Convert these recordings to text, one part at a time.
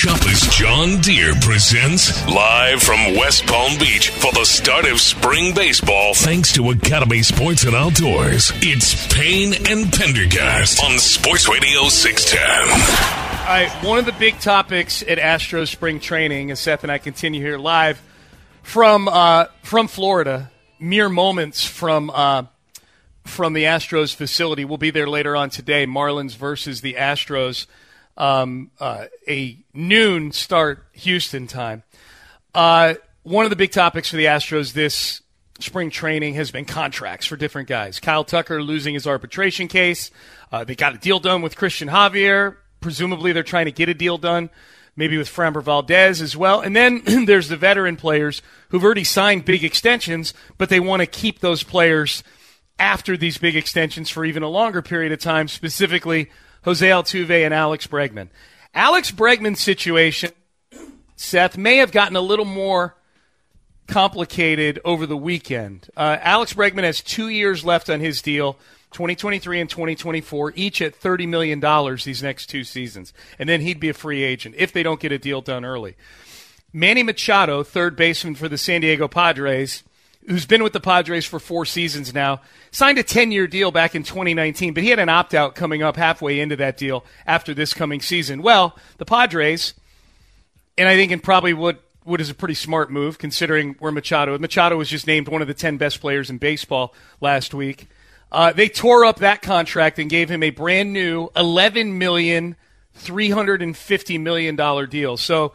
Shoppa's John Deere presents live from West Palm Beach for the start of spring baseball. Thanks to Academy Sports and Outdoors, it's Payne and Pendergast on Sports Radio 610. All right, one of the big topics at Astros spring training, as Seth and I continue here live from uh, from Florida, mere moments from uh, from the Astros facility. We'll be there later on today. Marlins versus the Astros, um, uh, a noon start Houston time. Uh, one of the big topics for the Astros this spring training has been contracts for different guys. Kyle Tucker losing his arbitration case. Uh, they got a deal done with Cristian Javier presumably they're trying to get a deal done, maybe with Framber Valdez as well. And then there's the veteran players who've already signed big extensions, but they want to keep those players after these big extensions for even a longer period of time, specifically Jose Altuve and Alex Bregman. Alex Bregman's situation, Seth, may have gotten a little more complicated over the weekend. Uh, Alex Bregman has two years left on his deal. 2023 and 2024, each at $30 million these next two seasons. And then he'd be a free agent if they don't get a deal done early. Manny Machado, third baseman for the San Diego Padres, who's been with the Padres for four seasons now, signed a 10 year deal back in 2019, but he had an opt out coming up halfway into that deal after this coming season. Well, the Padres, and I think in probably what what is a pretty smart move considering where Machado. Machado was just named one of the 10 best players in baseball last week. Uh, they tore up that contract and gave him a brand new eleven million three hundred and fifty million dollar deal. So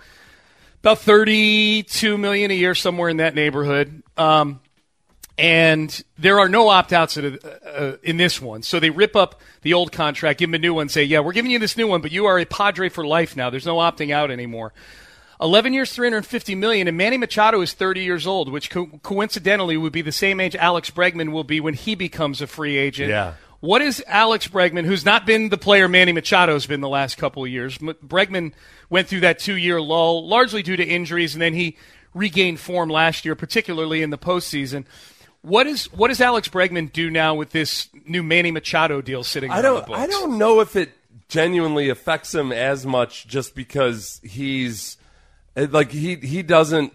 about thirty two million a year, somewhere in that neighborhood. Um, and there are no opt outs uh, uh, in this one. So they rip up the old contract, give him a new one, say, yeah, we're giving you this new one, but you are a Padre for life now. There's no opting out anymore. 11 years, 350 million, and Manny Machado is 30 years old, which co- coincidentally would be the same age Alex Bregman will be when he becomes a free agent. Yeah. What is Alex Bregman, who's not been the player Manny Machado's been the last couple of years? Bregman went through that two-year lull, largely due to injuries, and then he regained form last year, particularly in the postseason. What is what does Alex Bregman do now with this new Manny Machado deal sitting? I don't. I don't know if it genuinely affects him as much, just because he's like he he doesn't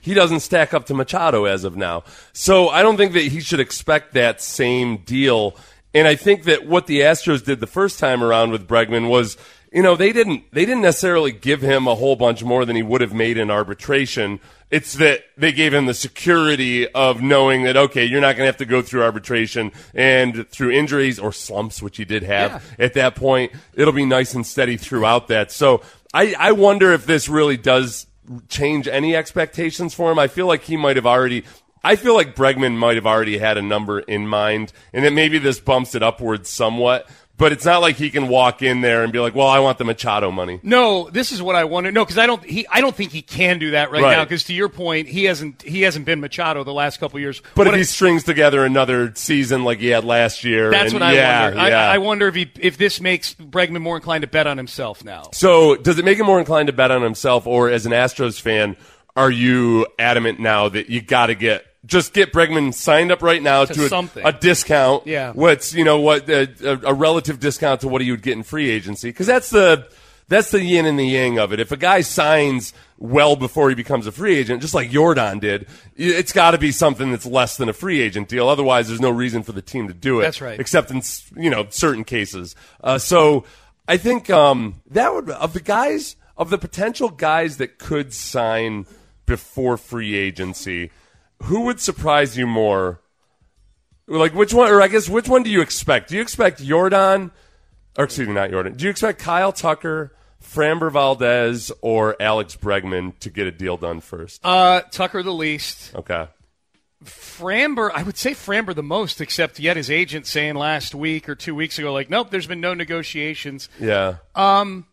he doesn't stack up to Machado as of now. So I don't think that he should expect that same deal. And I think that what the Astros did the first time around with Bregman was, you know, they didn't they didn't necessarily give him a whole bunch more than he would have made in arbitration. It's that they gave him the security of knowing that okay, you're not going to have to go through arbitration and through injuries or slumps, which he did have yeah. at that point. It'll be nice and steady throughout that. So I, I wonder if this really does change any expectations for him. I feel like he might have already. I feel like Bregman might have already had a number in mind, and that maybe this bumps it upwards somewhat. But it's not like he can walk in there and be like, "Well, I want the Machado money." No, this is what I wonder. No, because I don't. He, I don't think he can do that right, right. now. Because to your point, he hasn't. He hasn't been Machado the last couple years. But what if he strings together another season like he had last year, that's and, what I yeah, wonder. Yeah. I, I, wonder if he, if this makes Bregman more inclined to bet on himself now. So, does it make him more inclined to bet on himself, or as an Astros fan, are you adamant now that you got to get just get Bregman signed up right now to, to a, a, discount. Yeah, what's you know what a, a, relative discount to what he would get in free agency because that's the that's the yin and the yang of it. If a guy signs well before he becomes a free agent, just like Yordan did, it's got to be something that's less than a free agent deal. Otherwise, there's no reason for the team to do it. That's right. Except in you know certain cases. Uh, so I think um, that would of the guys of the potential guys that could sign before free agency who would surprise you more? Like which one, or I guess which one do you expect? Do you expect Jordan, or excuse me, not Jordan? Do you expect Kyle Tucker, Framber Valdez, or Alex Bregman to get a deal done first? Uh, Tucker the least. Okay. Framber, I would say Framber the most, except yet his agent saying last week or two weeks ago, like, nope, there's been no negotiations. Yeah. Um,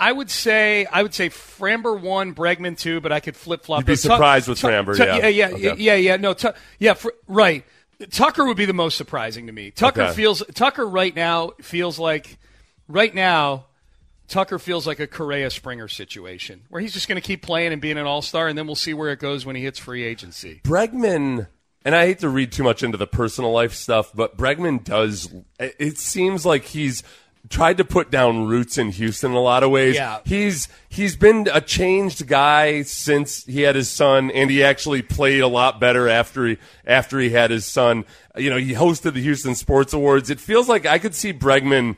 I would say I would say Framber one, Bregman two, but I could flip flop. You'd be surprised with Framber, yeah, yeah, yeah, okay. yeah, yeah. No, yeah, fr- right. Tucker would be the most surprising to me. Tucker okay. feels Tucker right now feels like right now Tucker feels like a Correa Springer situation where he's just going to keep playing and being an all star, and then we'll see where it goes when he hits free agency. Bregman, and I hate to read too much into the personal life stuff, but Bregman does. It seems like he's tried to put down roots in Houston in a lot of ways. Yeah. He's he's been a changed guy since he had his son, and he actually played a lot better after he after he had his son. You know, he hosted the Houston Sports Awards. It feels like I could see Bregman.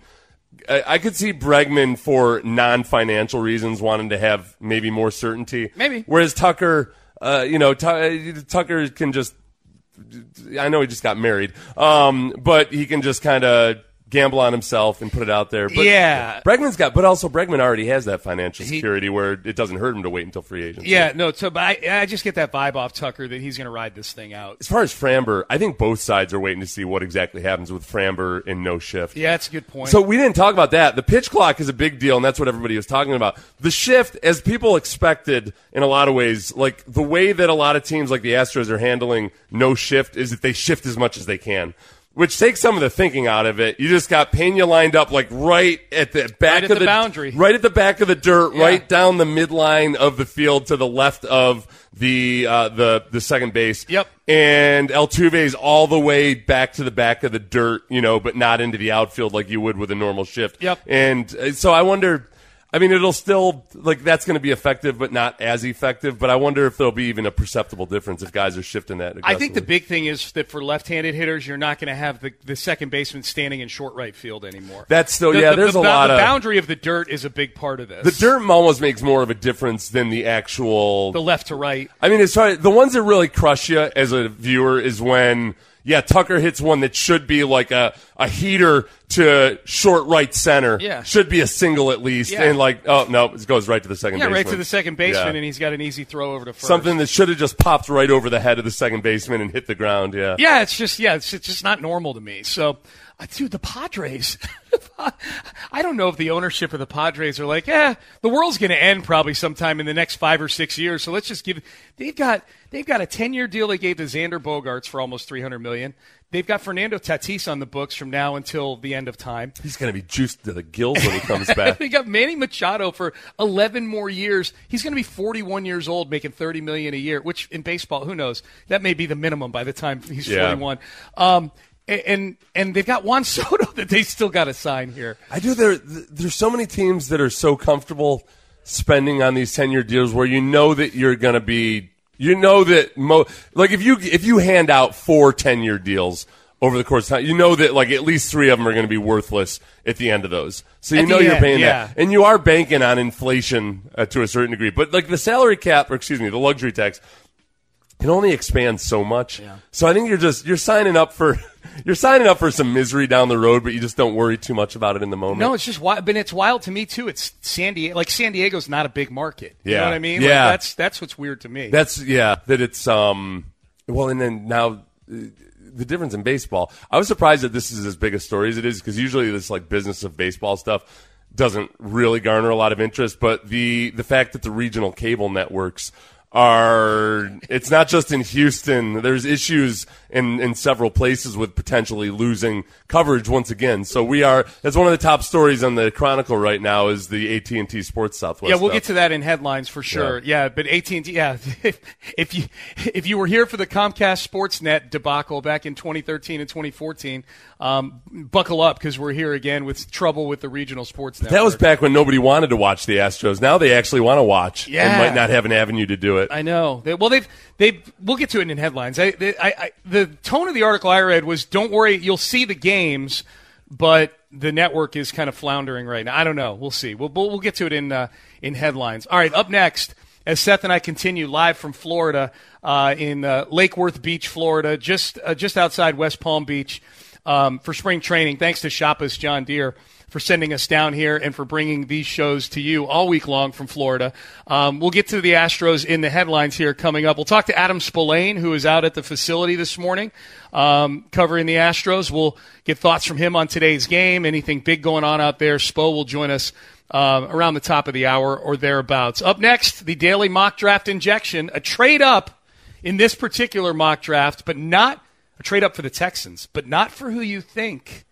I I could see Bregman for non-financial reasons wanting to have maybe more certainty. Maybe. Whereas Tucker, uh, you know, Tu- Tucker can just. I know he just got married, um, but he can just kind of gamble on himself and put it out there. But Yeah. Bregman's got, but also Bregman already has that financial security where it doesn't hurt him to wait until free agency. Yeah, no. So, but I, I just get that vibe off Tucker that he's going to ride this thing out. As far as Framber, I think both sides are waiting to see what exactly happens with Framber and no shift. Yeah, that's a good point. So we didn't talk about that. The pitch clock is a big deal, and that's what everybody was talking about. The shift, as people expected in a lot of ways, like the way that a lot of teams like the Astros are handling no shift is that they shift as much as they can. Which takes some of the thinking out of it. You just got Pena lined up like right at the back at of the boundary. right at the back of the dirt, Yeah. right down the midline of the field to the left of the uh, the the second base. Yep. And El Altuve's all the way back to the back of the dirt, you know, but not into the outfield like you would with a normal shift. Yep. And uh, so I wonder. I mean, it'll still like that's going to be effective, but not as effective. But I wonder if there'll be even a perceptible difference if guys are shifting that. I think the big thing is that for left-handed hitters, you're not going to have the, the second baseman standing in short right field anymore. That's still- The- yeah, the- there's the a lot the boundary of the dirt is a big part of this. the dirt almost makes more of a difference than the actual the left to right. I mean, it's the ones that really crush you as a viewer is when, yeah, Tucker hits one that should be like a, a heater to short right center. Yeah. Should be a single at least. Yeah. And like, oh, no, it goes right to the second Yeah, baseman. right to the second baseman, Yeah. and he's got an easy throw over to first. Something that should have just popped right over the head of the second baseman and hit the ground. Yeah. Yeah, it's just yeah, it's, it's just not normal to me. So, dude, the Padres. I don't know if the ownership of the Padres are like, yeah, the world's going to end probably sometime in the next five or six years. So let's just give. They've got they've got a ten year deal they gave to Xander Bogaerts for almost three hundred million. They've got Fernando Tatis on the books from now until the end of time. He's going to be juiced to the gills when he comes back. they got Manny Machado for 11 more years. He's going to be 41 years old, making 30 million a year. Which in baseball, who knows? That may be the minimum by the time he's Yeah. 41. Um, and and they've got Juan Soto that they still got to sign here. I do. There, there's so many teams that are so comfortable spending on these ten year deals where you know that you're going to be, you know that mo, like if you if you hand out four 10 year deals over the course of time, you know that like at least three of them are going to be worthless at the end of those. So you At know you're end, paying yeah. that, and you are banking on inflation uh, to a certain degree. But like the salary cap, or excuse me, the luxury tax can only expand so much. So I think you're just you're signing up for you're signing up for some misery down the road, but you just don't worry too much about it in the moment. No, it's just wild, but it's wild to me too. It's San Diego, like San Diego's not a big market. You know Yeah. what I mean? Yeah. Like that's that's what's weird to me. That's yeah. That it's um. Well, and then now uh, the difference in baseball. I was surprised that this is as big a story as it is because usually this like business of baseball stuff doesn't really garner a lot of interest. But the the fact that the regional cable networks are it's not just in Houston. There's issues in in several places with potentially losing coverage once again. So we are that's one of the top stories on the Chronicle right now is the AT and T Sports Southwest. yeah, we'll stuff. get to that in headlines for sure. Yeah, but AT and T. Yeah, if, if you if you were here for the Comcast Sportsnet debacle back in 2013 and 2014, um, buckle up because we're here again with trouble with the regional sports network. That was back when nobody wanted to watch the Astros. Now they actually want to watch Yeah. and might not have an avenue to do it. I know. They, well, they've they we'll get to it in headlines. I, they, I, I the tone of the article I read was, "Don't worry, you'll see the games, but the network is kind of floundering right now." I don't know. We'll see. We'll we'll, we'll get to it in uh, in headlines. All right, up next. As Seth and I continue live from Florida, uh, in uh, Lake Worth Beach, Florida, just uh, just outside West Palm Beach, um, for spring training. Thanks to Shoppa's John Deere for sending us down here and for bringing these shows to you all week long from Florida. Um, we'll get to the Astros in the headlines here coming up. We'll talk to Adam Spolane, who is out at the facility this morning um, covering the Astros. We'll get thoughts from him on today's game, anything big going on out there. Spo will join us uh, around the top of the hour or thereabouts. Up next, the daily mock draft injection, a trade up in this particular mock draft, but not trade up for the Texans, but not for who you think.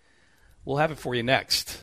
We'll have it for you next.